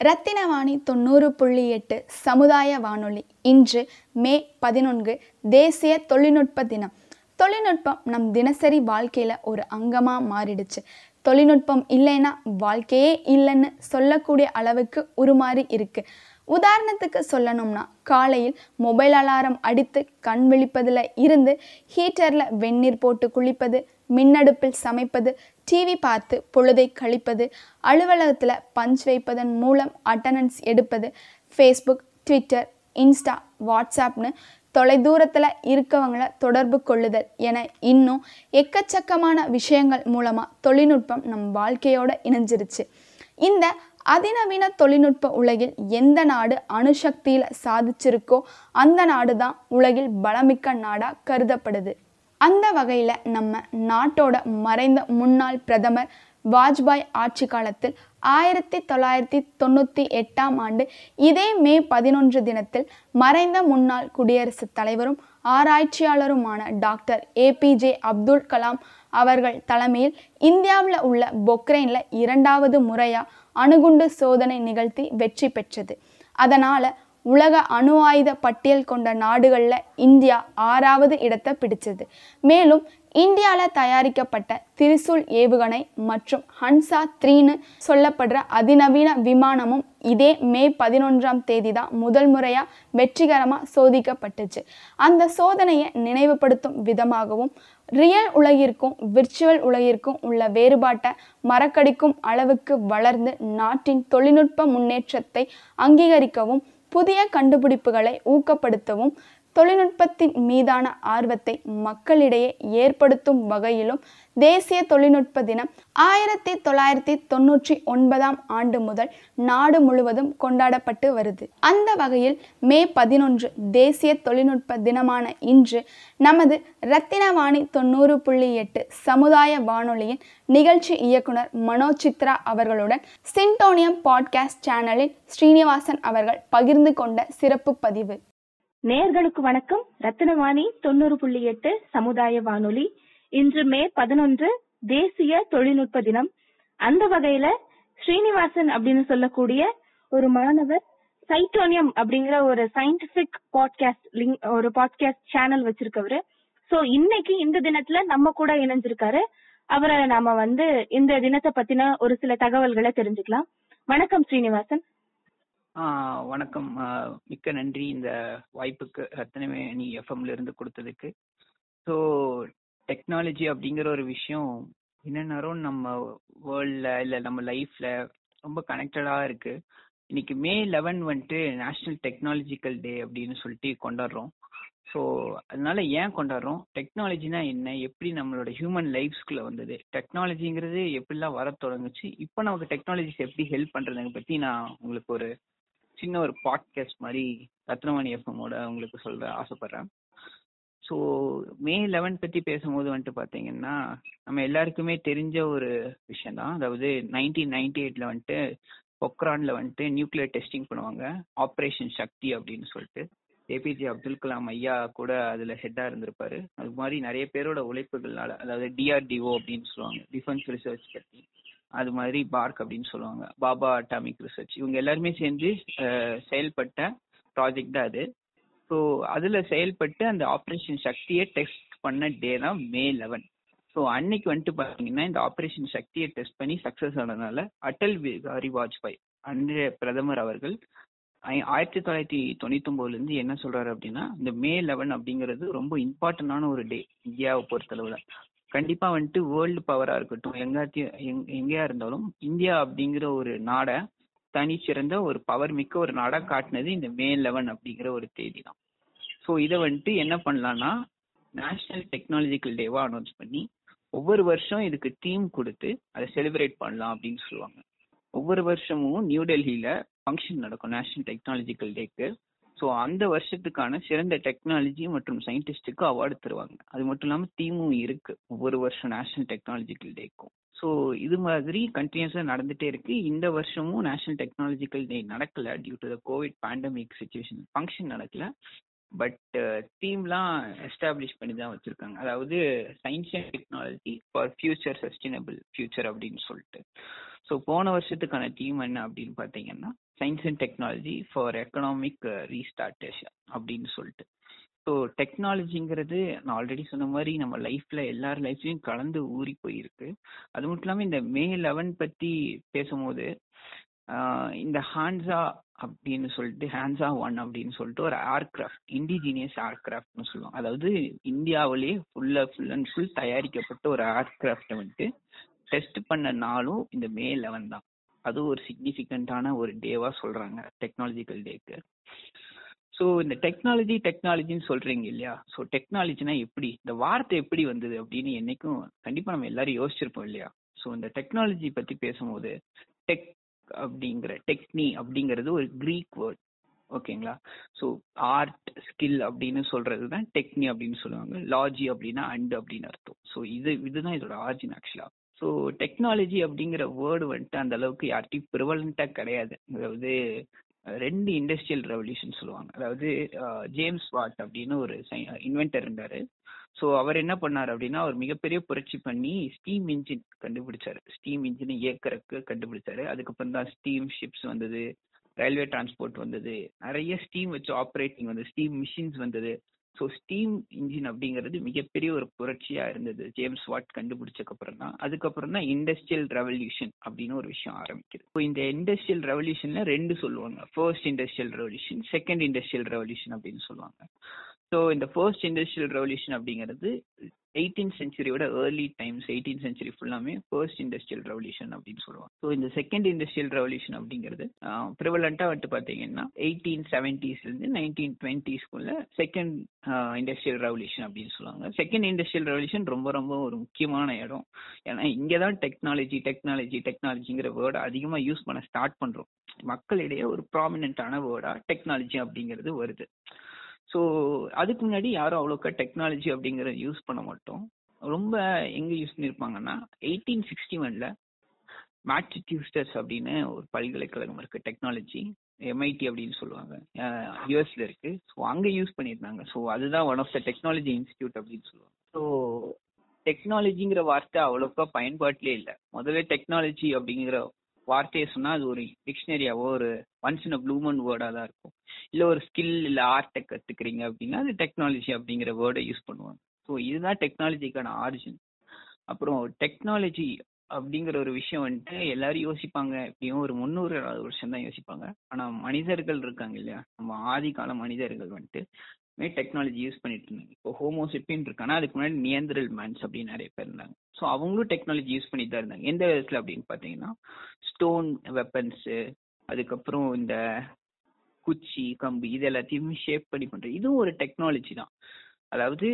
ரத்தினவாணி தொண்ணூறு புள்ளி எட்டு சமுதாய வானொலி. இன்று மே பதினொன்று தேசிய தொழில்நுட்ப தினம். தொழில்நுட்பம் நம் தினசரி வாழ்க்கையில் ஒரு அங்கமாக மாறிடுச்சு. தொழில்நுட்பம் இல்லைன்னா வாழ்க்கையே இல்லைன்னு சொல்லக்கூடிய அளவுக்கு உருமாறி இருக்கு. உதாரணத்துக்கு சொல்லணும்னா காலையில் மொபைல் அலாரம் அடித்து கண் விழிப்பதில் இருந்து ஹீட்டரில் வெந்நீர் போட்டு குளிப்பது மின்னடுப்பில் சமைப்பது டிவி பார்த்து பொழுதை கழிப்பது அலுவலகத்தில் பஞ்ச் வைப்பதன் மூலம் அட்டண்டன்ஸ் எடுப்பது ஃபேஸ்புக் ட்விட்டர் இன்ஸ்டா வாட்ஸ்அப்னு தொலைதூரத்தில் இருக்கவங்கள தொடர்பு கொள்ளுதல் என இன்னும் எக்கச்சக்கமான விஷயங்கள் மூலமாக தொழில்நுட்பம் நம் வாழ்க்கையோடு இணைஞ்சிருச்சு. இந்த அதிநவீன தொழில்நுட்ப உலகில் எந்த நாடு அணுசக்தியில் சாதிச்சிருக்கோ அந்த நாடு தான் உலகில் பலமிக்க நாடாக கருதப்படுது. அந்த வகையில் நம்ம நாட்டோட மறைந்த முன்னாள் பிரதமர் வாஜ்பாய் ஆட்சி காலத்தில் ஆயிரத்தி தொள்ளாயிரத்தி தொண்ணூற்றி எட்டாம் ஆண்டு இதே மே பதினொன்று தினத்தில் மறைந்த முன்னாள் குடியரசுத் தலைவரும் ஆராய்ச்சியாளருமான டாக்டர் ஏபிஜே அப்துல் கலாம் அவர்கள் தலைமையில் இந்தியாவில் உள்ள பொக்ரைனில் இரண்டாவது முறையாக அணுகுண்டு சோதனை நிகழ்த்தி வெற்றி பெற்றது. அதனால் உலக அணு ஆயுத பட்டியல் கொண்ட நாடுகளில் இந்தியா ஆறாவது இடத்தை பிடிச்சது. மேலும் இந்தியாவில் தயாரிக்கப்பட்ட திரிசூல் ஏவுகணை மற்றும் ஹன்சா த்ரீன்னு சொல்லப்படுற அதிநவீன விமானமும் இதே மே பதினொன்றாம் தேதி தான் முதல் முறையாக வெற்றிகரமாக சோதிக்கப்பட்டுச்சு. அந்த சோதனையை நினைவுபடுத்தும் விதமாகவும் ரியல் உலகிற்கும் விர்ச்சுவல் உலகிற்கும் உள்ள வேறுபாட்டை மறக்கடிக்கும் அளவுக்கு வளர்ந்து நாட்டின் தொழில்நுட்ப முன்னேற்றத்தை அங்கீகரிக்கவும் புதிய கண்டுபிடிப்புகளை ஊக்கப்படுத்தவும் தொழில்நுட்பத்தின் மீதான ஆர்வத்தை மக்களிடையே ஏற்படுத்தும் வகையிலும் தேசிய தொழில்நுட்ப தினம் ஆயிரத்தி தொள்ளாயிரத்தி தொண்ணூற்றி ஒன்பதாம் ஆண்டு முதல் நாடு முழுவதும் கொண்டாடப்பட்டு வருது. அந்த வகையில் மே பதினொன்று தேசிய தொழில்நுட்ப தினமான இன்று நமது ரத்தினவாணி தொண்ணூறு புள்ளி எட்டு சமுதாய வானொலியின் நிகழ்ச்சி இயக்குனர் மனோ சித்ரா அவர்களுடன் சின்டோனியம் பாட்காஸ்ட் சேனலில் ஸ்ரீனிவாசன் அவர்கள் பகிர்ந்து கொண்ட சிறப்பு பதிவு. நேர்களுக்கு வணக்கம். ரத்தினவாணி தொண்ணூறு புள்ளி எட்டு சமுதாய வானொலி. இன்று மே பதினொன்று தேசிய தொழில்நுட்ப தினம். அந்த வகையில ஸ்ரீனிவாசன் அப்படின்னு சொல்லக்கூடிய ஒரு மாணவர் சைட்டோனியம் அப்படிங்கிற ஒரு சயின்டிபிக் பாட்காஸ்ட் லிங்க் ஒரு பாட்காஸ்ட் சேனல் வச்சிருக்கவரு. சோ இன்னைக்கு இந்த தினத்துல நம்ம கூட இணைஞ்சிருக்காரு. அவரை நாம வந்து இந்த தினத்தை பத்தின ஒரு சில தகவல்களை தெரிஞ்சுக்கலாம். வணக்கம் ஸ்ரீனிவாசன். வணக்கம். மிக்க நன்றி இந்த வாய்ப்புக்கு ரத்னவேணி எஃப்எம்ல இருந்து கொடுத்ததுக்கு. ஸோ டெக்னாலஜி அப்படிங்கிற ஒரு விஷயம் என்னன்னாலும் நம்ம வேர்ல்ட்ல இல்லை நம்ம லைஃப்ல ரொம்ப கனெக்டடாக இருக்கு. இன்னைக்கு மே லெவன் வந்துட்டு நேஷனல் டெக்னாலஜிக்கல் டே அப்படின்னு சொல்லிட்டு கொண்டாடுறோம். ஸோ அதனால ஏன் கொண்டாடுறோம்? டெக்னாலஜினா என்ன? எப்படி நம்மளோட ஹியூமன் லைஃப்ஸ்குள்ள வந்தது? டெக்னாலஜிங்கிறது எப்படிலாம் வர தொடங்குச்சு? இப்போ நமக்கு டெக்னாலஜிஸ் எப்படி ஹெல்ப் பண்றதுங்க பத்தி நான் உங்களுக்கு ஒரு சின்ன ஒரு பாட்காஸ்ட் மாதிரி ரத்னவாணி எஃப்எம்மோட உங்களுக்கு சொல்ல ஆசைப்படுறேன். ஸோ மே லெவன் பற்றி பேசும்போது வந்துட்டு பார்த்தீங்கன்னா நம்ம எல்லாருக்குமே தெரிஞ்ச ஒரு விஷயம் தான். அதாவது நைன்டீன் நைன்டி எயிட்ல வந்துட்டு பொக்ரான்ல வந்துட்டு நியூக்ளியர் டெஸ்டிங் பண்ணுவாங்க. ஆப்ரேஷன் சக்தி அப்படின்னு சொல்லிட்டு. ஏபிஜே அப்துல் கலாம் ஐயா கூட அதுல ஹெட்டா இருந்திருப்பாரு. அது மாதிரி நிறைய பேரோட உழைப்புகள்னால அதாவது டிஆர்டிஓ அப்படின்னு சொல்லுவாங்க. டிஃபென்ஸ் ரிசர்ச் பத்தி. அது மாதிரி பார்க் அப்படின்னு சொல்லுவாங்க. பாபா அட்டாமிக் ரிசர்ச் இவங்க எல்லாருமே சேர்ந்து செயல்பட்ட ப்ராஜெக்ட் தான் அது. ஸோ அதுல செயல்பட்டு அந்த ஆப்ரேஷன் சக்தியை டெஸ்ட் பண்ண டே தான் மே லெவன் ஸோ அன்னைக்கு வந்துட்டு பார்த்தீங்கன்னா இந்த ஆப்ரேஷன் சக்தியை டெஸ்ட் பண்ணி சக்ஸஸ் ஆனதுனால அடல் பிகாரி வாஜ்பாய் அன்றைய பிரதமர் அவர்கள் ஆயிரத்தி தொள்ளாயிரத்தி தொண்ணூத்தி ஒன்பதுல இருந்து என்ன சொல்றாரு அப்படின்னா இந்த மே லெவன் அப்படிங்கிறது ரொம்ப இம்பார்ட்டன்டான ஒரு டே இந்தியாவை பொறுத்தளவுல. கண்டிப்பா வந்துட்டு வேர்ல்டு பவரா இருக்கட்டும் எங்காத்தையும் எங்கேயா இருந்தாலும் இந்தியா அப்படிங்கிற ஒரு நாடை தனிச்சிறந்த ஒரு பவர் மிக்க ஒரு நாடா காட்டினது இந்த மே லெவன் அப்படிங்கிற ஒரு தேதி தான் ஸோ இதை வந்துட்டு என்ன பண்ணலாம்னா நேஷனல் டெக்னாலஜிக்கல் டேவா அனௌன்ஸ் பண்ணி ஒவ்வொரு வருஷம் இதுக்கு தீம் கொடுத்து அதை செலிப்ரேட் பண்ணலாம் அப்படின்னு சொல்லுவாங்க. ஒவ்வொரு வருஷமும் நியூ டெல்லியில ஃபங்க்ஷன் நடக்கும் நேஷனல் டெக்னாலஜிக்கல் டேக்கு ஸோ அந்த வருஷத்துக்கான சிறந்த டெக்னாலஜி மற்றும் சயின்டிஸ்டுக்கு அவார்டு தருவாங்க. அது மட்டும் இல்லாமல் தீமும் இருக்கு ஒவ்வொரு வருஷம் நேஷனல் டெக்னாலஜிக்கல் டேக்கும் ஸோ இது மாதிரி கண்டினியூஸாக நடந்துகிட்டே இருக்கு. இந்த வருஷமும் நேஷனல் டெக்னாலஜிக்கல் டே நடக்கல due to the covid pandemic situation function நடக்கல. பட் தீம்லாம் எஸ்டாப்ளிஷ் பண்ணி தான் வச்சுருக்காங்க. அதாவது science and technology for future sustainable future அப்படின்னு சொல்லிட்டு. ஸோ போன வருஷத்துக்கான தீம் என்ன அப்படின்னு பார்த்தீங்கன்னா science and technology for economic restoration அப்படின்னு சொல்லிட்டு. ஸோ டெக்னாலஜிங்கிறது நான் ஆல்ரெடி சொன்ன மாதிரி நம்ம லைஃப்ல எல்லார் லைஃப்லயும் கலந்து ஊறி போயிருக்கு. அது மட்டும் இல்லாமல் இந்த மே லெவன் பத்தி பேசும்போது இந்த ஹான்சா அப்படின்னு சொல்லிட்டு ஹான்சா ஒன் அப்படின்னு சொல்லிட்டு ஒரு ஏர்கிராஃப்ட் இண்டிஜினியஸ் ஏர்கிராஃப்ட்னு சொல்லுவாங்க. அதாவது இந்தியாவிலேயே ஃபுல்லா ஃபுல் அண்ட் ஃபுல் தயாரிக்கப்பட்ட ஒரு ஏர்கிராஃப்டை வந்துட்டு டெஸ்ட் பண்ண நாளும் இந்த மே லெவன் தான். அது ஒரு சிக்னிஃபிகண்டான ஒரு டேவா சொல்றாங்க டெக்னாலஜிக்கல் டேக்கு ஸோ இந்த டெக்னாலஜி டெக்னாலஜின்னு சொல்றீங்க இல்லையா? ஸோ டெக்னாலஜினா எப்படி? இந்த வார்த்தை எப்படி வந்தது அப்படின்னு என்னைக்கும் கண்டிப்பா நம்ம எல்லாரும் யோசிச்சிருப்போம் இல்லையா? ஸோ இந்த டெக்னாலஜி பத்தி பேசும்போது டெக் அப்படிங்கிற டெக்னி அப்படிங்கிறது ஒரு கிரீக் வேர்ட் ஓகேங்களா? ஸோ ஆர்ட் ஸ்கில் அப்படின்னு சொல்றது தான் டெக்னி அப்படின்னு சொல்லுவாங்க. லாஜி அப்படின்னா அண்ட் அப்படின்னு அர்த்தம். ஸோ இது இதுதான் இதோட ஆர்ஜின் ஆக்சுவலா ஸோ டெக்னாலஜி அப்படிங்கிற வேர்டு வந்துட்டு அந்த அளவுக்கு யார்ட்டையும் ப்ரிவலண்டா கிடையாது அதாவது ரெண்டு இண்டஸ்ட்ரியல் ரெவல்யூஷன் சொல்லுவாங்க. அதாவது ஜேம்ஸ் வாட் அப்படின்னு ஒரு இன்வென்டர் இருந்தாரு. ஸோ அவர் என்ன பண்ணார் அப்படின்னா அவர் மிகப்பெரிய புரட்சி பண்ணி ஸ்டீம் இன்ஜின் கண்டுபிடிச்சாரு. ஸ்டீம் இன்ஜினை இயக்கிறக்கு கண்டுபிடிச்சாரு. அதுக்கப்புறம் தான் ஸ்டீம் ஷிப்ஸ் வந்தது ரயில்வே டிரான்ஸ்போர்ட் வந்தது நிறைய ஸ்டீம் வச்சு ஆப்ரேட்டிங் வந்தது ஸ்டீம் மிஷின்ஸ் வந்தது. ஸோ ஸ்டீம் இன்ஜின் அப்படிங்கிறது மிகப்பெரிய ஒரு புரட்சியா இருந்தது. ஜேம்ஸ் வாட் கண்டுபிடிச்சக்கு அப்புறம் தான் அதுக்கப்புறம் தான் இண்டஸ்ட்ரியல் ரெவல்யூஷன் அப்படின்னு ஒரு விஷயம் ஆரம்பிக்குது. இப்போ இந்த இண்டஸ்ட்ரியல் ரெவல்யூஷன்ல ரெண்டு சொல்லுவாங்க. First industrial revolution second industrial revolution அப்படின்னு சொல்லுவாங்க. ஸோ இந்த ஃபர்ஸ்ட் இண்டஸ்ட்ரியல் ரெவல்யூஷன் அப்படிங்கிறது எயிட்டீன் சென்ச்சுரியோட ஏர்லி டைம்ஸ் எயிட்டீன் சென்ச்சுரி ஃபுல்லாமே ஃபர்ஸ்ட் இண்டஸ்ட்ரியல் ரெவல்யூஷன் அப்படின்னு சொல்லுவாங்க. ஸோ இந்த செகண்ட் இண்டஸ்ட்ரியல் ரெவல்யூஷன் அப்படிங்கிறது ப்ரிவலண்டா வந்துட்டு பார்த்தீங்கன்னா எயிட்டீன் செவன்டீஸ்லேருந்து நைன்டீன் டுவெண்ட்டிஸ்குள்ள செகண்ட் இண்டஸ்ட்ரியல் ரெவல்யூஷன் அப்படின்னு சொல்லுவாங்க. செகண்ட் இண்டஸ்ட்ரியல் ரெவல்யூஷன் ரொம்ப ரொம்ப ஒரு முக்கியமான இடம். ஏன்னா இங்கே தான் டெக்னாலஜி டெக்னாலஜி டெக்னாலஜிங்கிற வேர்டை அதிகமாக யூஸ் பண்ண ஸ்டார்ட் பண்ணுறோம் மக்களிடையே ஒரு ப்ராமினென்ட்டான வேர்டா டெக்னாலஜி அப்படிங்கிறது வருது. ஸோ அதுக்கு முன்னாடி யாரும் அவ்வளோக்கா டெக்னாலஜி அப்படிங்கிறத யூஸ் பண்ண மாட்டோம். ரொம்ப எங்கே யூஸ் பண்ணியிருப்பாங்கன்னா எயிட்டீன் சிக்ஸ்டி ஒன்ல மேட்ரிடியூஸ்டர்ஸ் அப்படின்னு ஒரு பல்கலைக்கழகம் இருக்குது டெக்னாலஜி எம்ஐடி அப்படின்னு சொல்லுவாங்க. யூஎஸ்ல இருக்கு. ஸோ அங்கே யூஸ் பண்ணியிருந்தாங்க ஸோ அதுதான் one of the technology institute அப்படின்னு சொல்லுவாங்க. ஸோ டெக்னாலஜிங்கிற வார்த்தை அவ்வளோக்கா பயன்பாட்டிலே இல்லை. முதல்ல டெக்னாலஜி அப்படிங்கிற வார்த்தையை சொன்னால் அது ஒரு டிக்ஷனரியாவோ ஒரு ஒன்ஸ் இன் ப்ளூமன் வேர்டாக தான் இருக்கும். இல்ல ஒரு ஸ்கில் இல்ல ஆர்ட்டை கத்துக்கிறீங்க அப்படின்னா அது டெக்னாலஜி அப்படிங்கிற வேர்டை யூஸ் பண்ணுவாங்க. ஸோ இதுதான் டெக்னாலஜிக்கான ஆரிஜின் அப்புறம் டெக்னாலஜி அப்படிங்கிற ஒரு விஷயம் வந்துட்டு எல்லாரும் யோசிப்பாங்க. எப்படியும் ஒரு முந்நூறு வருஷம் தான் யோசிப்பாங்க. ஆனா மனிதர்கள் இருக்காங்க இல்லையா? நம்ம ஆதி கால மனிதர்கள் வந்துட்டு டெக்னாலஜி யூஸ் பண்ணிட்டு இருந்தாங்க. இப்போ ஹோமோசிப்பின் இருக்கானா அதுக்கு முன்னாடி நியந்திரல் மேன்ஸ் அப்படின்னு நிறைய பேர் இருந்தாங்க. ஸோ அவங்களும் டெக்னாலஜி யூஸ் பண்ணிட்டு தான் இருந்தாங்க. எந்த விதத்துல அப்படின்னு பாத்தீங்கன்னா ஸ்டோன் வெப்பன்ஸு அதுக்கப்புறம் இந்த குச்சி கம்பு இது எல்லாத்தையுமே ஷேப் பண்ணி பண்றது இதுவும் ஒரு டெக்னாலஜி தான். அதாவது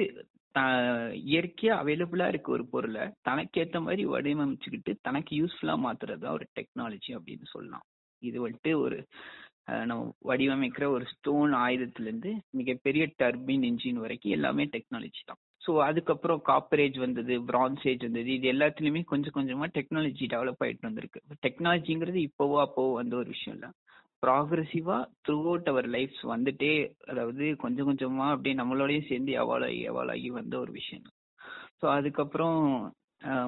இயற்கையா அவைலபிளா இருக்க ஒரு பொருளை தனக்கேத்த மாதிரி வடிவமைச்சுக்கிட்டு தனக்கு யூஸ்ஃபுல்லா மாத்துறது தான் ஒரு டெக்னாலஜி அப்படின்னு சொல்லலாம். இது வந்துட்டு ஒரு நம்ம வடிவமைக்கிற ஒரு ஸ்டோன் ஆயுதத்துலேருந்து மிகப்பெரிய டர்பின் இன்ஜின் வரைக்கும் எல்லாமே டெக்னாலஜி தான். ஸோ அதுக்கப்புறம் காப்பரேஜ் வந்தது பிரான்ஸ் ஏஜ் வந்தது இது எல்லாத்துலேயுமே கொஞ்சம் கொஞ்சமாக டெக்னாலஜி டெவலப் ஆகிட்டு வந்திருக்கு. டெக்னாலஜிங்கிறது இப்போவோ அப்போவோ வந்த ஒரு விஷயம் இல்லை. ப்ராக்ரெசிவா த்ரூ அவுட் அவர் லைஃப்ஸ் வந்துட்டே அதாவது கொஞ்சம் கொஞ்சமா அப்படியே நம்மளோடய சேர்ந்து எவால் ஆகி எவால் ஆகி வந்த ஒரு விஷயம். ஸோ அதுக்கப்புறம்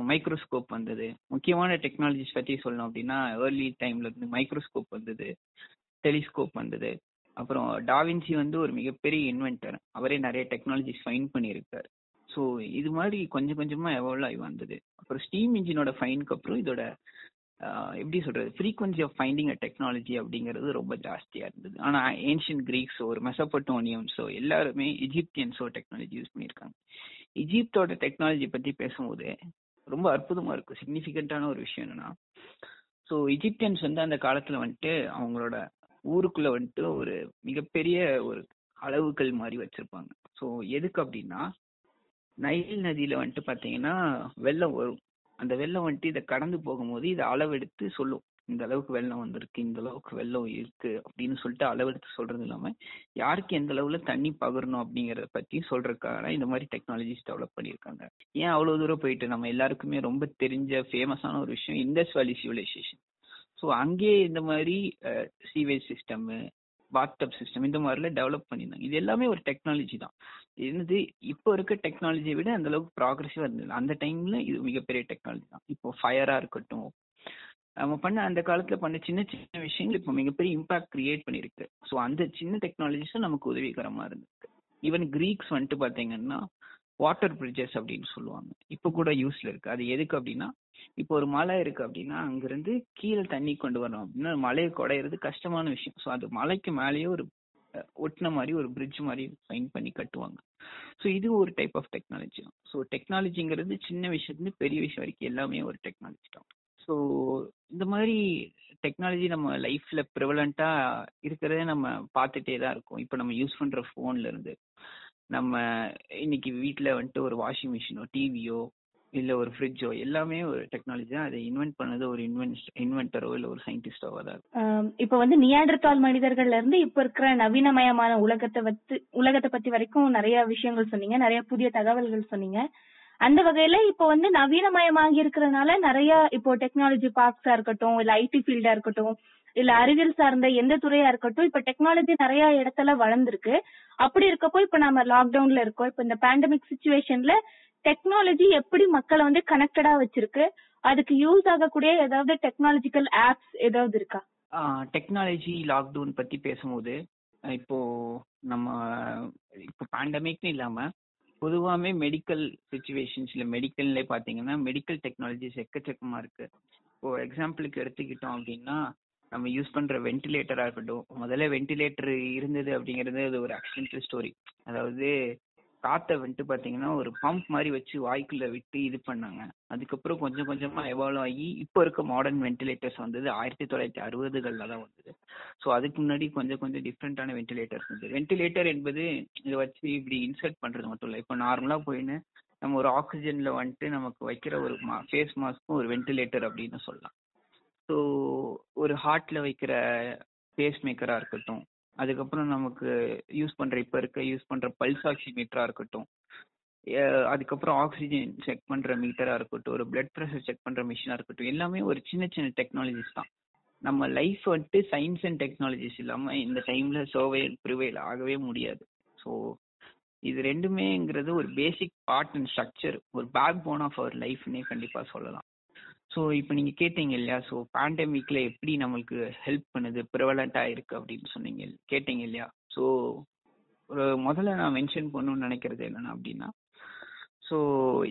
மைக்ரோஸ்கோப் வந்தது. முக்கியமான டெக்னாலஜிஸ் பற்றி சொல்லணும் அப்படின்னா ஏர்லி டைம்ல இருந்து மைக்ரோஸ்கோப் வந்தது டெலிஸ்கோப் வந்தது. அப்புறம் டாவின்சி வந்து ஒரு மிகப்பெரிய இன்வென்டர் அவரே நிறைய டெக்னாலஜிஸ் ஃபைன் பண்ணியிருக்காரு. ஸோ இது மாதிரி கொஞ்சம் கொஞ்சமாக எவால்வ் ஆகி வந்தது. அப்புறம் ஸ்டீம் இன்ஜினோட ஃபைனுக்கு அப்புறம் இதோட எப்படி சொல்றது frequency of finding a technology அப்படிங்கிறது ரொம்ப ஜாஸ்தியா இருந்தது. ஆனா ஏன்ஷியன் கிரீக்ஸோ ஒரு மெசப்பட்டோனியன்ஸோ எல்லாருமே இஜிப்தியன்ஸோ டெக்னாலஜி யூஸ் பண்ணியிருக்காங்க. எஜிப்தோட டெக்னாலஜி பத்தி பேசும்போது ரொம்ப அற்புதமா இருக்கும் சிக்னிஃபிகண்டான ஒரு விஷயம் என்னன்னா ஸோ இஜிப்தியன்ஸ் வந்து அந்த காலத்துல வந்துட்டு அவங்களோட ஊருக்குள்ள வந்துட்டு ஒரு மிகப்பெரிய ஒரு அளவுகள் மாதிரி வச்சிருப்பாங்க. ஸோ எதுக்கு அப்படின்னா நைல் நதியில வந்துட்டு பாத்தீங்கன்னா வெள்ளம் வரும். அந்த வெள்ளம் வந்துட்டு இதை கடந்து போகும்போது இதை அளவெடுத்து சொல்லும். இந்த அளவுக்கு வெள்ளம் வந்திருக்கு இந்த அளவுக்கு வெள்ளம் இருக்கு அப்படின்னு சொல்லிட்டு அளவெடுத்து சொல்றது இல்லாம யாருக்கு எந்த அளவுல தண்ணி பகரணும் அப்படிங்கறத பத்தி சொல்றதுக்காக இந்த மாதிரி டெக்னாலஜிஸ் டெவலப் பண்ணியிருக்காங்க. ஏன் அவ்வளவு தூரம் போயிட்டு? நம்ம எல்லாருக்குமே ரொம்ப தெரிஞ்ச ஃபேமஸான ஒரு விஷயம் இண்டஸ் வேலி சிவிலைசேஷன் ஸோ அங்கேயே இந்த மாதிரி சீவேஜ் சிஸ்டம் வாட்ஸ்அப் சிஸ்டம் இந்த மாதிரிலாம் டெவலப் பண்ணியிருந்தாங்க. இது எல்லாமே ஒரு டெக்னாலஜி தான். என்னது இப்போ இருக்க டெக்னாலஜியை விட அந்த அளவுக்கு ப்ராக்ரஸிவாக இருந்தது. அந்த டைம்ல இது மிகப்பெரிய டெக்னாலஜி தான். இப்போ ஃபயரா இருக்கட்டும் நம்ம பண்ண அந்த காலத்துல பண்ண சின்ன சின்ன விஷயங்கள் இப்போ மிகப்பெரிய இம்பாக்ட் கிரியேட் பண்ணிருக்கு ஸோ அந்த சின்ன டெக்னாலஜிஸும் நமக்கு உதவிகரமா இருந்திருக்கு. ஈவன் கிரீக்ஸ் வந்துட்டு பாத்தீங்கன்னா வாட்டர் பிரிட்ஜஸ் அப்படின்னு சொல்லுவாங்க. இப்போ கூட யூஸ்ல இருக்கு. அது எதுக்கு அப்படின்னா இப்போ ஒரு மலை இருக்கு அப்படின்னா அங்கிருந்து கீழே தண்ணி கொண்டு வரணும் அப்படின்னா மலையை குடையிறது கஷ்டமான விஷயம். ஸோ அது மலைக்கு மேலேயே ஒரு ஒட்டின மாதிரி ஒரு பிரிட்ஜ் மாதிரி ஃபைன் பண்ணி கட்டுவாங்க. ஸோ இது ஒரு டைப் ஆஃப் டெக்னாலஜி தான் ஸோ டெக்னாலஜிங்கிறது சின்ன விஷயத்துலேருந்து பெரிய விஷயம் வரைக்கும் எல்லாமே ஒரு டெக்னாலஜி தான். ஸோ இந்த மாதிரி டெக்னாலஜி நம்ம லைஃப்ல ப்ரிவலண்டா இருக்கிறதே நம்ம பார்த்துட்டே தான் இருக்கோம். இப்போ நம்ம யூஸ் பண்ற ஃபோன்ல இருந்து. நம்ம இன்னைக்கு வீட்ல வந்துட்டு ஒரு வாஷிங் மிஷினோ டிவியோ இல்ல ஒரு ஃப்ரிட்ஜோ எல்லாமே ஒரு டெக்னாலஜி தான். அதை இன்வென்ட் பண்ணது ஒரு இன்வென்ட் இன்வென்டரோ இல்ல ஒரு சயின்டிஸ்டோ தான் இப்போ இப்ப வந்து நியாண்டர்தால் மனிதர்கள்ல இருந்து இப்ப இருக்கிற நவீனமயமான உலகத்தை பத்தி உலகத்தை பத்தி வரைக்கும் நிறைய விஷயங்கள் சொன்னீங்க. நிறைய புதிய தகவல்கள் சொன்னீங்க. அந்த வகையில இப்ப வந்து நவீனமயமாகி இருக்கிறதுனால நிறைய இப்போ டெக்னாலஜி பார்க்ஸா இருக்கட்டும் இல்ல ஐடி ஃபீல்டா இருக்கட்டும் இல்ல அறிவியல் சார்ந்த எந்த துறையா இருக்கட்டும் இப்ப டெக்னாலஜி நிறைய இடத்துல வளர்ந்துருக்கு. அப்படி இருக்கப்போ இப்ப நம்ம லாக்டவுன்ல இருக்கோம். இப்ப இந்த பேண்டமிக் சுச்சுவேஷன்ல டெக்னாலஜி எப்படி மக்களை வந்து கனெக்டடா வச்சிருக்கு? அதுக்கு யூஸ் ஆகக்கூடிய ஏதாவது டெக்னாலஜிக்கல் ஆப்ஸ் ஏதாவது இருக்கா? டெக்னாலஜி லாக்டவுன் பத்தி பேசும்போது இப்போ நம்ம இப்போ பேண்டமிக்னு இல்லாம பொதுவாவே மெடிக்கல் சுச்சுவேஷன்ஸ்ல மெடிக்கல்லே பார்த்தீங்கன்னா மெடிக்கல் டெக்னாலஜிஸ் எக்கச்சக்கமா இருக்கு. இப்போ எக்ஸாம்பிளுக்கு எடுத்துக்கிட்டோம் அப்படின்னா நம்ம யூஸ் பண்ற வென்டிலேட்டரா இருக்கட்டும் முதல்ல வென்டிலேட்டர் இருந்தது அப்படிங்கிறது அது ஒரு ஆக்சிடென்டல் ஸ்டோரி அதாவது காத்தை வந்துட்டு பாத்தீங்கன்னா ஒரு பம்ப் மாதிரி வச்சு வாய்க்குள்ள விட்டு இது பண்ணாங்க. அதுக்கப்புறம் கொஞ்சம் கொஞ்சமா எவால்வ் ஆகி இப்போ இருக்க மாடர்ன் வென்டிலேட்டர்ஸ் வந்தது ஆயிரத்தி தொள்ளாயிரத்தி அறுபதுகள்ல தான் வந்தது. ஸோ அதுக்கு முன்னாடி கொஞ்சம் கொஞ்சம் டிஃப்ரெண்டான வென்டிலேட்டர்ஸ் வந்து வென்டிலேட்டர் என்பது இதை வச்சு இப்படி இன்சர்ட் பண்றது மட்டும் இல்லை. இப்போ நார்மலா போயின்னு நம்ம ஒரு ஆக்சிஜன்ல வந்துட்டு நமக்கு வைக்கிற ஒரு ஃபேஸ் மாஸ்க்கும் ஒரு வென்டிலேட்டர் அப்படின்னு சொல்லலாம். ஸோ ஒரு ஹார்ட்ல வைக்கிற பேஸ் மேக்கரா இருக்கட்டும் அதுக்கப்புறம் நமக்கு யூஸ் பண்ற இப்ப இருக்க யூஸ் பண்ற பல்ஸ் ஆக்சிமீட்டரா இருக்கட்டும். அதுக்கப்புறம் ஆக்சிஜன் செக் பண்ற மீட்டரா இருக்கட்டும் ஒரு பிளட் ப்ரெஷர் செக் பண்ற மிஷினா இருக்கட்டும் எல்லாமே ஒரு சின்ன சின்ன டெக்னாலஜிஸ் தான். நம்ம லைஃப் வந்துட்டு சயின்ஸ் அண்ட் டெக்னாலஜிஸ் இல்லாம இந்த டைம்ல சர்வே ப்ரிவைல் ஆகவே முடியாது. ஸோ இது ரெண்டுமேங்கிறது ஒரு பேசிக் பார்ட் அண்ட் ஸ்ட்ரக்சர் ஒரு பேக் போன் ஆஃப் அவர் லைஃப்னே கண்டிப்பா சொல்லலாம். ஸோ இப்போ நீங்கள் கேட்டீங்க இல்லையா? ஸோ பேண்டமிக்ல எப்படி நம்மளுக்கு ஹெல்ப் பண்ணுது? ப்ரிவலண்ட்டாக இருக்கு அப்படின்னு சொன்னீங்க கேட்டீங்க இல்லையா? ஸோ ஒரு முதல்ல நான் மென்ஷன் பண்ணணும்னு நினைக்கிறது என்னென்னா அப்படின்னா ஸோ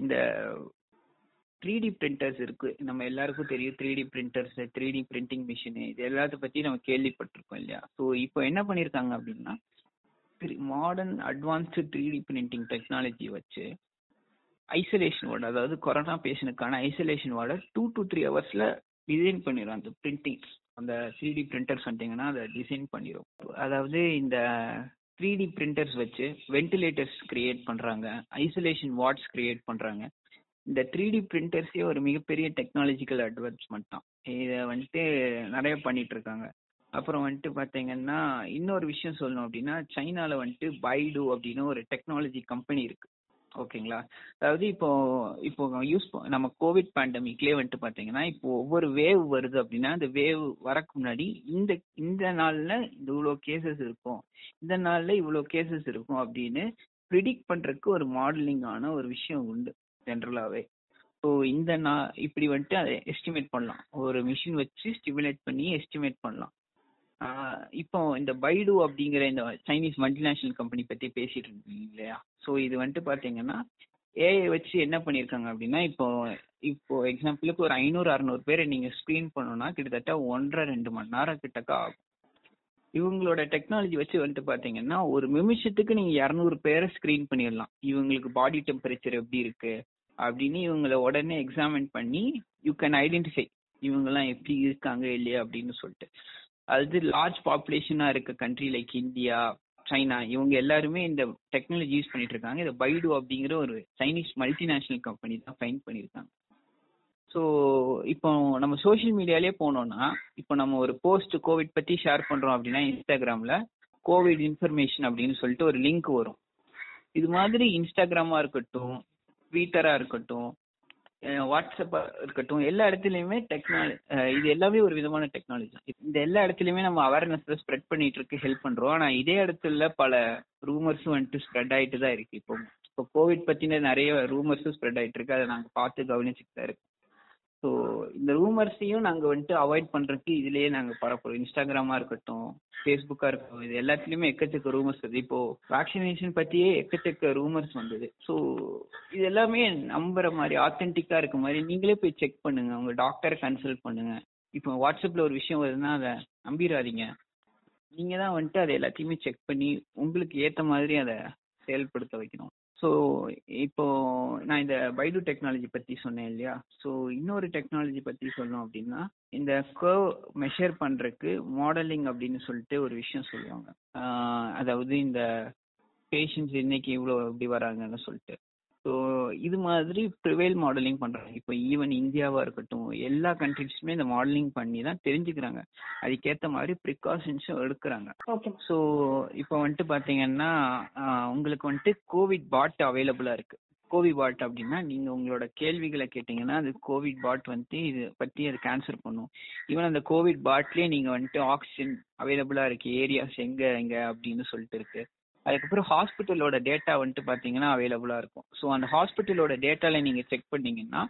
இந்த த்ரீ டி பிரிண்டர்ஸ் இருக்கு. நம்ம எல்லாருக்கும் தெரியும் three D printers three D printing machine இது எல்லாத்த பற்றி நம்ம கேள்விப்பட்டிருக்கோம் இல்லையா? ஸோ இப்போ என்ன பண்ணியிருக்காங்க அப்படின்னா modern advanced three D printing technology வச்சு ஐசோலேஷன் வார்டு அதாவது கொரோனா பேஷனுக்கான ஐசோலேஷன் வார்டை டூ டு த்ரீ ஹவர்ஸ்ல டிசைன் பண்ணிடும் அந்த பிரிண்டிங் அந்த த்ரீ டி பிரிண்டர்ஸ் வந்துட்டீங்கன்னா அதை டிசைன் பண்ணிடும் அதாவது இந்த த்ரீ டி பிரிண்டர்ஸ் வச்சு வென்டிலேட்டர்ஸ் கிரியேட் பண்ணுறாங்க ஐசோலேஷன் வார்ட்ஸ் கிரியேட் பண்ணுறாங்க இந்த த்ரீ டி பிரிண்டர்ஸே ஒரு மிகப்பெரிய டெக்னாலஜிக்கல் அட்வான்ஸ்மெண்ட் தான். இதை வந்துட்டு நிறைய பண்ணிட்டு இருக்காங்க அப்புறம் வந்துட்டு பார்த்தீங்கன்னா இன்னொரு விஷயம் சொல்லணும் அப்படின்னா சைனாவில் வந்துட்டு பைடு அப்படின்னு ஒரு டெக்னாலஜி கம்பெனி இருக்கு. ஓகேங்களா? அதாவது இப்போ இப்போ யூஸ் நம்ம கோவிட் பேண்டமிக்லேயே வந்துட்டு பாத்தீங்கன்னா இப்போ ஒவ்வொரு வேவ் வருது அப்படின்னா அந்த வேவ் வரக்கு முன்னாடி இந்த இந்த நாள்ல இந்த இவ்வளோ கேசஸ் இருக்கும். இந்த நாள்ல இவ்வளோ கேசஸ் இருக்கும் அப்படின்னு ப்ரிடிக்ட் பண்றதுக்கு ஒரு மாடலிங்கான ஒரு விஷயம் உண்டு ஜென்ரலாவே ஸோ இந்த நா இப்படி வந்துட்டு அதை எஸ்டிமேட் பண்ணலாம். ஒரு மிஷின் வச்சு ஸ்டிமுலேட் பண்ணி எஸ்டிமேட் பண்ணலாம். இப்போ இந்த பைடு அப்படிங்கிற இந்த சைனீஸ் மல்டிநேஷனல் கம்பெனி பத்தி பேசிட்டு இருக்கீங்க இல்லையா? ஸோ இது வந்துட்டு பாத்தீங்கன்னா ஏஐ வச்சு என்ன பண்ணியிருக்காங்க அப்படின்னா இப்போ இப்போ எக்ஸாம்பிளுக்கு ஒரு ஐநூறு அறநூறு பேரை நீங்க ஸ்க்ரீன் பண்ணணும்னா கிட்டத்தட்ட ஒன்றரை ரெண்டு மணி நேரம் கிட்டக்க ஆகும். இவங்களோட டெக்னாலஜி வச்சு வந்துட்டு பாத்தீங்கன்னா ஒரு நிமிஷத்துக்கு நீங்க இரநூறு பேரை ஸ்கிரீன் பண்ணிடலாம். இவங்களுக்கு பாடி டெம்பரேச்சர் எப்படி இருக்கு? அப்படின்னு இவங்கள உடனே எக்ஸாமின் பண்ணி யூ கேன் ஐடென்டிஃபை இவங்கெல்லாம் எப்படி இருக்காங்க இல்லையா அப்படின்னு சொல்லிட்டு. அது லார்ஜ் பாப்புலேஷனா இருக்க கண்ட்ரி லைக் இந்தியா சைனா இவங்க எல்லாருமே இந்த டெக்னாலஜி யூஸ் பண்ணிட்டு இருக்காங்க. இந்த பைடு அப்படிங்கிற ஒரு சைனீஸ் மல்டிநேஷனல் கம்பெனி தான் ஃபைன் பண்ணியிருக்காங்க. ஸோ இப்போ நம்ம சோஷியல் மீடியாலே போனோம்னா இப்போ நம்ம ஒரு போஸ்ட் கோவிட் பத்தி ஷேர் பண்றோம் அப்படின்னா இன்ஸ்டாகிராம்ல கோவிட் இன்ஃபர்மேஷன் அப்படின்னு சொல்லிட்டு ஒரு லிங்க் வரும். இது மாதிரி இன்ஸ்டாகிராமா இருக்கட்டும் ட்விட்டரா இருக்கட்டும் வாட்ஸ்அப் இருக்கட்டும் எல்லா இடத்துலயுமே டெக்னாலஜி இது எல்லாமே ஒரு விதமான டெக்னாலஜி தான். இந்த எல்லா இடத்துலயுமே நம்ம அவேர்னஸ் ஸ்ப்ரெட் பண்ணிட்டு இருக்கு ஹெல்ப் பண்றோம். ஆனா இதே இடத்துல பல ரூமர்ஸும் வந்துட்டு ஸ்ப்ரெட் ஆயிட்டு தான் இருக்கு. இப்போ இப்போ கோவிட் பத்தின நிறைய ரூமர்ஸும் ஸ்ப்ரெட் ஆயிட்டு இருக்கு. அதை நாங்க பார்த்து கவனிச்சுட்டு தான் இருக்கோம். ஸோ இந்த ரூமர்ஸையும் நாங்கள் வந்துட்டு அவாய்ட் பண்ணுறதுக்கு இதுலேயே நாங்கள் பரப்புறோம். இன்ஸ்டாகிராமாக இருக்கட்டும் ஃபேஸ்புக்காக இருக்கட்டும் இது எல்லாத்துலேயுமே எக்கச்சக்க ரூமர்ஸ் வருது. இப்போது வேக்சினேஷன் பற்றியே எக்கச்சக்க ரூமர்ஸ் வந்தது. ஸோ இது எல்லாமே நம்புற மாதிரி ஆத்தென்டிக்காக இருக்க மாதிரி நீங்களே போய் செக் பண்ணுங்கள் உங்கள் டாக்டரை கன்சல்ட் பண்ணுங்கள் இப்போ வாட்ஸ்அப்பில் ஒரு விஷயம் வருதுன்னா அதை நம்பிடாதீங்க நீங்கள் தான் வந்துட்டு அதை எல்லாத்தையுமே செக் பண்ணி உங்களுக்கு ஏற்ற மாதிரி அதை செயல்படுத்த வைக்கணும். ஸோ இப்போ நான் இந்த பைடு டெக்னாலஜி பத்தி சொன்னேன் இல்லையா? ஸோ இன்னொரு டெக்னாலஜி பத்தி சொல்லணும் அப்படின்னா இந்த கர்வ் மெஷர் பண்றதுக்கு மாடலிங் அப்படின்னு சொல்லிட்டு ஒரு விஷயம் சொல்லுவாங்க. அதாவது இந்த பேஷண்ட்ஸ் இன்னைக்கு இவ்வளோ இப்படி வராங்கன்னு சொல்லிட்டு. ஸோ இது மாதிரி ப்ரிவேல் மாடலிங் பண்றாங்க. இப்போ ஈவன் இந்தியாவா இருக்கட்டும் எல்லா கண்ட்ரிஸ்மே இந்த மாடலிங் பண்ணி தான் தெரிஞ்சுக்கிறாங்க. அதுக்கேற்ற மாதிரி ப்ரிகாஷன்ஸும் எடுக்கிறாங்க. ஸோ இப்போ வந்துட்டு பார்த்தீங்கன்னா உங்களுக்கு வந்துட்டு கோவிட் பாட் அவைலபிளாக இருக்கு. கோவிட் பாட் அப்படின்னா நீங்க உங்களோட கேள்விகளை கேட்டீங்கன்னா அது கோவிட் பாட் வந்துட்டு இது பத்தி அது கேன்சர் பண்ணும். ஈவன் அந்த கோவிட் பாட்லயே நீங்க வந்துட்டு ஆக்சிஜன் அவைலபிளா இருக்கு. ஏரியாஸ் எங்க எங்க அப்படின்னு சொல்லிட்டு இருக்கு. அதுக்கப்புறம் ஹாஸ்பிட்டலோட டேட்டா வந்துட்டு பாத்தீங்கன்னா அவைலபிளா இருக்கும். ஸோ அந்த ஹாஸ்பிட்டலோட டேட்டால நீங்க செக் பண்ணீங்கன்னா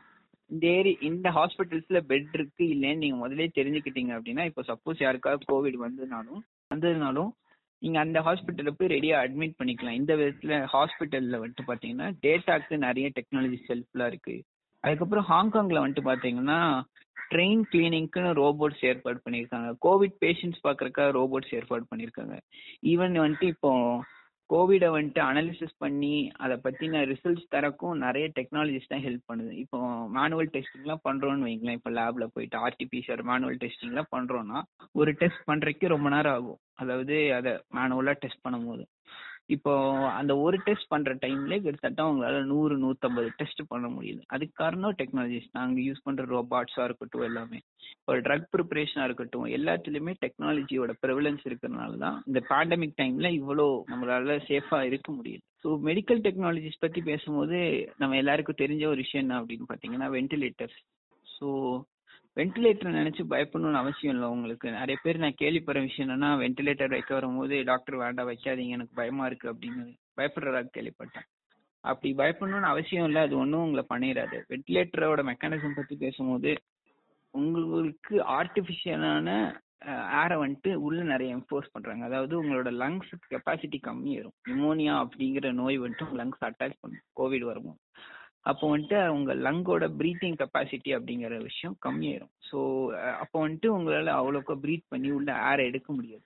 இந்த ஏரி இந்த ஹாஸ்பிட்டல்ஸ்ல பெட் இருக்கு இல்லைன்னு நீங்க முதலே தெரிஞ்சுக்கிட்டீங்க அப்படின்னா இப்போ சப்போஸ் யாருக்காவது கோவிட் வந்ததுனாலும் வந்ததுனாலும் நீங்க அந்த ஹாஸ்பிட்டலில் போய் ரெடியா அட்மிட் பண்ணிக்கலாம். இந்த விதத்துல ஹாஸ்பிட்டல்ல வந்துட்டு பாத்தீங்கன்னா டேட்டாக்கு நிறைய டெக்னாலஜி ஹெல்ப்ஃபுல்லா இருக்கு. அதுக்கப்புறம் ஹாங்காங்ல வந்துட்டு பாத்தீங்கன்னா ட்ரெயின் கிளீனிங்க்குன்னு ரோபோட்ஸ் ஏற்பாடு பண்ணியிருக்காங்க. கோவிட் பேஷண்ட்ஸ் பார்க்கறக்காக ரோபோட்ஸ் ஏற்பாடு பண்ணியிருக்காங்க. ஈவன் வந்துட்டு இப்போ கோவிடை வந்துட்டு அனாலிசிஸ் பண்ணி அதை பத்தின ரிசல்ட்ஸ் தரக்கும் நிறைய டெக்னாலஜிஸ் தான் ஹெல்ப் பண்ணுது. இப்போ மேனுவல் டெஸ்டிங்லாம் பண்றோம்னு வைங்களேன். இப்போ லேப்ல போயிட்டு ஆர்டிபிசிஆர் மேனுவல் டெஸ்டிங்லாம் பண்ணுறோன்னா ஒரு டெஸ்ட் பண்ணுறதுக்கு ரொம்ப நேரம் ஆகும். அதாவது அதை மேனுவலாக டெஸ்ட் பண்ணும்போது. இப்போ அந்த ஒரு டெஸ்ட் பண்ற டைம்ல கிட்டத்தட்ட உங்களால நூறு நூத்தம்பது டெஸ்ட் பண்ண முடியுது. அதுக்கு காரணம் டெக்னாலஜிஸ் நாங்க யூஸ் பண்ற ரோபாட்ஸா இருக்கட்டும் எல்லாமே. ஒரு ட்ரக் ப்ரிப்பரேஷனா இருக்கட்டும் எல்லாத்துலயுமே டெக்னாலஜியோட ப்ரிவலன்ஸ் இருக்கிறதுனால தான் இந்த பேண்டமிக் டைம்ல இவ்வளோ நம்மளால சேஃபா இருக்க முடியுது. ஸோ மெடிக்கல் டெக்னாலஜிஸ் பத்தி பேசும்போது நம்ம எல்லாருக்கும் தெரிஞ்ச ஒரு விஷயம் என்ன அப்படின்னு பாத்தீங்கன்னா வென்டிலேட்டர்ஸ் ஸோ வென்டிலேட்டர் நினைச்சு பயப்படணும்னு அவசியம் இல்லை உங்களுக்கு. நிறைய பேர் நான் கேள்விப்படுற விஷயம் என்னன்னா வென்டிலேட்டர் வைக்க வரும்போது டாக்டர் வேண்டாம் வைக்காதீங்க எனக்கு பயமா இருக்கு அப்படின்னு பயப்படுறதா கேள்விப்பட்டேன். அப்படி பயப்படணும்னு அவசியம் இல்லை அது ஒன்றும் உங்களை பண்ணிடாது. வென்டிலேட்டரோட மெக்கானிசம் பத்தி பேசும்போது உங்களுக்கு ஆர்டிஃபிஷியலான ஏரை வந்துட்டு உள்ள நிறைய என்ஃபோர்ஸ் பண்றாங்க. அதாவது உங்களோட லங்ஸ் கெப்பாசிட்டி கம்மியாயிரும் நிமோனியா அப்படிங்கிற நோய் வந்துட்டு லங்ஸ் அட்டாக் பண்ணும். கோவிட் வரும்போது. அப்போ வந்துட்டு உங்க லங்கோட ப்ரீத்திங் கெப்பாசிட்டி அப்படிங்கிற விஷயம் கம்மியாயிரும். ஸோ அப்போ வந்துட்டு உங்களால அவ்வளோக்கா ப்ரீத் பண்ணி உள்ள ஏரை எடுக்க முடியாது.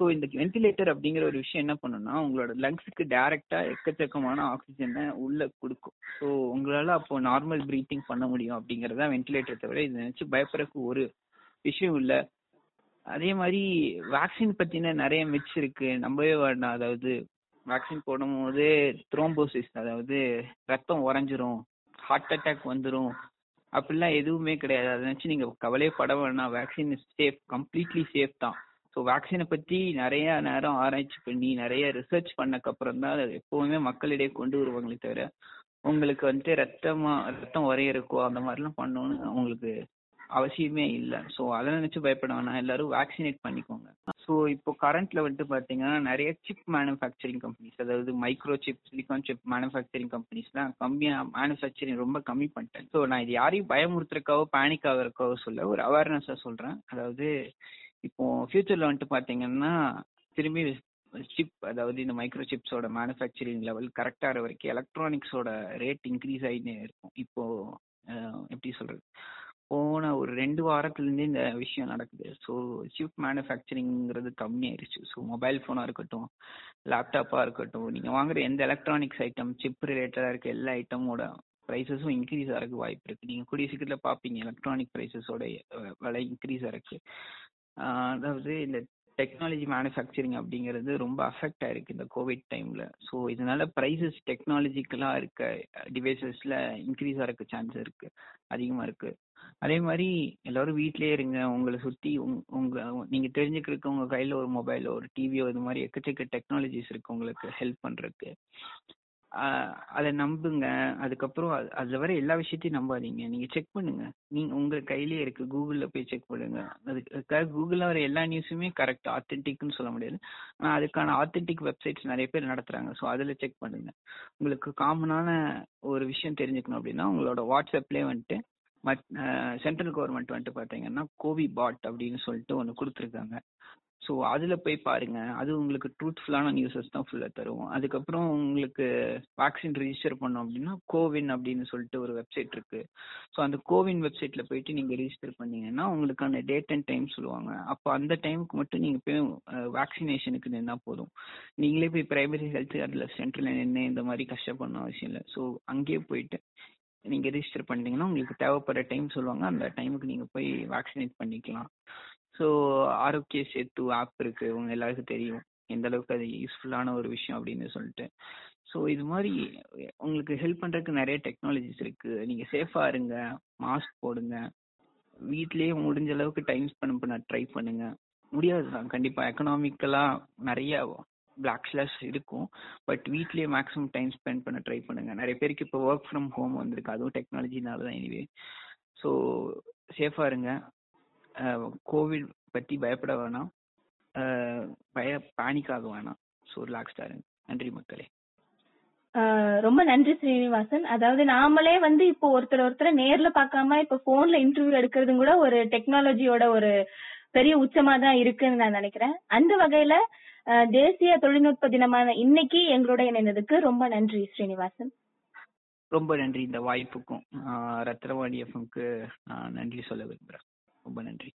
ஸோ இந்த வென்டிலேட்டர் அப்படிங்கிற ஒரு விஷயம் என்ன பண்ணுன்னா உங்களோட லங்ஸுக்கு டைரக்டா எக்கச்சக்கமான ஆக்சிஜனை உள்ள கொடுக்கும். ஸோ உங்களால அப்போ நார்மல் ப்ரீத்திங் பண்ண முடியும் அப்படிங்கறதா வென்டிலேட்டர் தவிர இதை நினைச்சு பயப்படுறதுக்கு ஒரு விஷயம் இல்லை. அதே மாதிரி வேக்சின் பத்தின நிறைய மிட்ஸ் இருக்கு. நம்பவே வேண்டாம். அதாவது வேக்சின் போடும்போது த்ரோம்போசிஸ் அதாவது ரத்தம் உறைஞ்சிரும் ஹார்ட் அட்டாக் வந்துடும் அப்படிலாம் எதுவுமே கிடையாது. அதை நினச்சி நீங்கள் கவலையே பட வேணாம். வேக்சின் சேஃப் கம்ப்ளீட்லி சேஃப் தான். ஸோ வேக்சினை பற்றி நிறைய நேரம் ஆராய்ச்சி பண்ணி நிறைய ரிசர்ச் பண்ணக்கப்புறம் தான் அதை எப்போவுமே மக்களிடையே கொண்டு வருவாங்களே தவிர உங்களுக்கு வந்துட்டு ரத்தமாக ரத்தம் உரையிருக்கோ அந்த மாதிரிலாம் பண்ணோன்னு உங்களுக்கு அவசியமே இல்லை. ஸோ அதை நினைச்சு பயப்பட வேணாம். எல்லாரும் வேக்சினேட் பண்ணிக்கோங்க. ஸோ இப்போ கரண்ட்ல வந்துட்டு பார்த்தீங்கன்னா நிறைய சிப் மேனுஃபேக்சரிங் கம்பெனிஸ் அதாவது micro chip silicon chip manufacturing கம்பெனிஸ்லாம் கம்மியாக மேனுஃபேக்சரிங் ரொம்ப கம்மி பண்ணிட்டேன். ஸோ நான் இது யாரையும் பயமுறுத்துறக்காவோ பேனிக் ஆகிறக்காவோ சொல்ல ஒரு அவேர்னஸாக சொல்கிறேன் அதாவது இப்போ ஃபியூச்சரில் வந்துட்டு பார்த்தீங்கன்னா திரும்பி சிப் அதாவது இந்த மைக்ரோ சிப்ஸோட மேனுஃபேக்சரிங் லெவல் கரெக்டாக வரைக்கும் எலக்ட்ரானிக்ஸோட ரேட் இன்க்ரீஸ் ஆகினே இருக்கும். இப்போ எப்படி சொல்றது? போன ஒரு ரெண்டு வாரத்துலேருந்தே இந்த விஷயம் நடக்குது. ஸோ சிப் மேனுஃபேக்சரிங்கிறது கம்மியாயிருச்சு. ஸோ மொபைல் ஃபோனாக இருக்கட்டும் லேப்டாப்பாக இருக்கட்டும் நீங்கள் வாங்குற எந்த எலக்ட்ரானிக்ஸ் ஐட்டம் சிப் ரிலேட்டடாக இருக்க எல்லா ஐட்டமோட ப்ரைஸஸும் இன்க்ரீஸ் ஆகிறதுக்கு வாய்ப்பு இருக்குது நீங்கள் கூடிய சீக்கிரத்தில் பார்ப்பீங்க எலக்ட்ரானிக் ப்ரைஸஸோட விலை இன்க்ரீஸ் ஆகிருக்கு அதாவது இந்த டெக்னாலஜி மேனுஃபேக்சரிங் அப்படிங்கிறது ரொம்ப அஃபெக்ட் ஆயிருக்கு இந்த கோவிட் டைம்ல ஸோ இதனால ப்ரைஸஸ் டெக்னாலஜிக்கலா இருக்க டிவைசஸ்ல இன்க்ரீஸ் ஆகிறக்கு சான்ஸ் இருக்கு அதிகமா இருக்கு. அதே மாதிரி எல்லாரும் வீட்லயே இருங்க உங்களை சுத்தி உங்க நீங்க தெரிஞ்சுக்கிறதுக்கு உங்க கையில ஒரு மொபைலோ ஒரு டிவியோ இது மாதிரி எக்கச்சக்க டெக்னாலஜிஸ் இருக்கு உங்களுக்கு ஹெல்ப் பண்றதுக்கு. அதை நம்புங்க. அதுக்கப்புறம் அதுல வர எல்லா விஷயத்தையும் நம்பாதீங்க. நீங்க செக் பண்ணுங்க. நீங்க உங்க கையிலேயே இருக்கு. கூகுள்ல போய் செக் பண்ணுங்க. அதுக்காக கூகுள்ல வர எல்லா நியூஸுமே கரெக்ட் ஆத்தென்டிக்னு சொல்ல முடியாது. ஆனா அதுக்கான ஆத்தென்டிக் வெப்சைட்ஸ் நிறைய பேர் நடத்துறாங்க. ஸோ அதுல செக் பண்ணுங்க. உங்களுக்கு காமனான ஒரு விஷயம் தெரிஞ்சுக்கணும் அப்படின்னா உங்களோட வாட்ஸ்அப்லேயே வந்துட்டு மத் சென்ட்ரல் கவர்மெண்ட் வந்துட்டு பார்த்தீங்கன்னா கோவி பாட் அப்படின்னு சொல்லிட்டு ஒன்று கொடுத்துருக்காங்க. ஸோ அதில் போய் பாருங்க. அது உங்களுக்கு ட்ரூத்ஃபுல்லான நியூஸஸ் தான் ஃபுல்லாக தரும் அதுக்கப்புறம் உங்களுக்கு வேக்சின் ரிஜிஸ்டர் பண்ணோம் அப்படின்னா கோவின் அப்படின்னு சொல்லிட்டு ஒரு வெப்சைட் இருக்கு. ஸோ அந்த கோவின் வெப்சைட்ல போயிட்டு நீங்கள் ரிஜிஸ்டர் பண்ணீங்கன்னா உங்களுக்கான டேட் அண்ட் டைம் சொல்லுவாங்க. அப்போ அந்த டைமுக்கு மட்டும் நீங்கள் போய் வேக்சினேஷனுக்கு நின்னா போதும். நீங்களே போய் பிரைமரி ஹெல்த் அதில் சென்டர்ல நின்று இந்த மாதிரி கஷ்டப்படணும் அவசியம் இல்லை. ஸோ அங்கேயே போயிட்டு நீங்கள் ரெஜிஸ்டர் பண்ணிட்டீங்கன்னா உங்களுக்கு தேவைப்படுற டைம் சொல்லுவாங்க. அந்த டைமுக்கு நீங்க போய் வேக்சினேட் பண்ணிக்கலாம். ஸோ ஆரோக்கிய சேத்து ஆப் இருக்கு. உங்க எல்லாருக்கும் தெரியும். எந்த அளவுக்கு அது யூஸ்ஃபுல்லான ஒரு விஷயம் அப்படின்னு சொல்லிட்டு. ஸோ இது மாதிரி உங்களுக்கு ஹெல்ப் பண்றதுக்கு நிறைய டெக்னாலஜிஸ் இருக்கு. நீங்க சேஃபா இருங்க. மாஸ்க் போடுங்க. வீட்லயே முடிஞ்ச அளவுக்கு டைம் ஸ்பெண்ட் பண்ண ட்ரை பண்ணுங்க. முடியாது தான் கண்டிப்பா எக்கனாமிக்கலா நிறைய பிளாக் ஸ்லாஷ் இருக்கும். பட் வீட்லயே மேக்ஸிமம் டைம் ஸ்பெண்ட் பண்ண ட்ரை பண்ணுங்க. நிறைய பேருக்கு இப்போ ஒர்க் ஃப்ரம் ஹோம் வந்திருக்கு. அதுவும் டெக்னாலஜினால தான் எனிவே ஸோ சேஃபா இருங்க. கோவிட் பத்தி பயப்பட வேணாம். பய பேனிக் ஆக வேணாம் ஸோ ரிலாக்ஸ்டா நன்றி மக்களே. ரொம்ப நன்றி ஸ்ரீனிவாசன். அதாவது நாமளே வந்து இப்போ ஒருத்தர் ஒருத்தரை நேர்ல பார்க்காம இப்ப போன்ல இன்டர்வியூ எடுக்கிறதும் கூட ஒரு டெக்னாலஜியோட ஒரு பெரிய உச்சமா தான் இருக்குன்னு நான் நினைக்கிறேன். அந்த வகையில தேசிய தொழில்நுட்ப தினமான இன்னைக்கு எங்களோட இணைந்ததுக்கு ரொம்ப நன்றி ஸ்ரீனிவாசன். ரொம்ப நன்றி இந்த வாய்ப்புக்கும். ரத்னவாணி எஃப்எம்க்கு நன்றி சொல்ல விரும்புறேன். ரொம்ப நன்றி